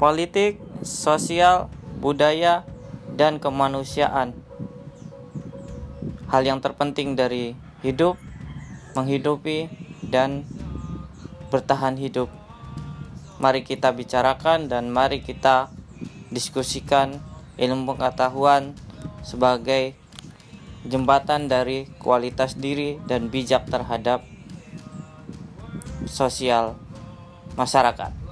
politik, sosial, budaya, dan kemanusiaan. Hal yang terpenting dari hidup, menghidupi, dan bertahan hidup. Mari kita bicarakan dan mari kita diskusikan ilmu pengetahuan sebagai jembatan dari kualitas diri dan bijak terhadap sosial masyarakat.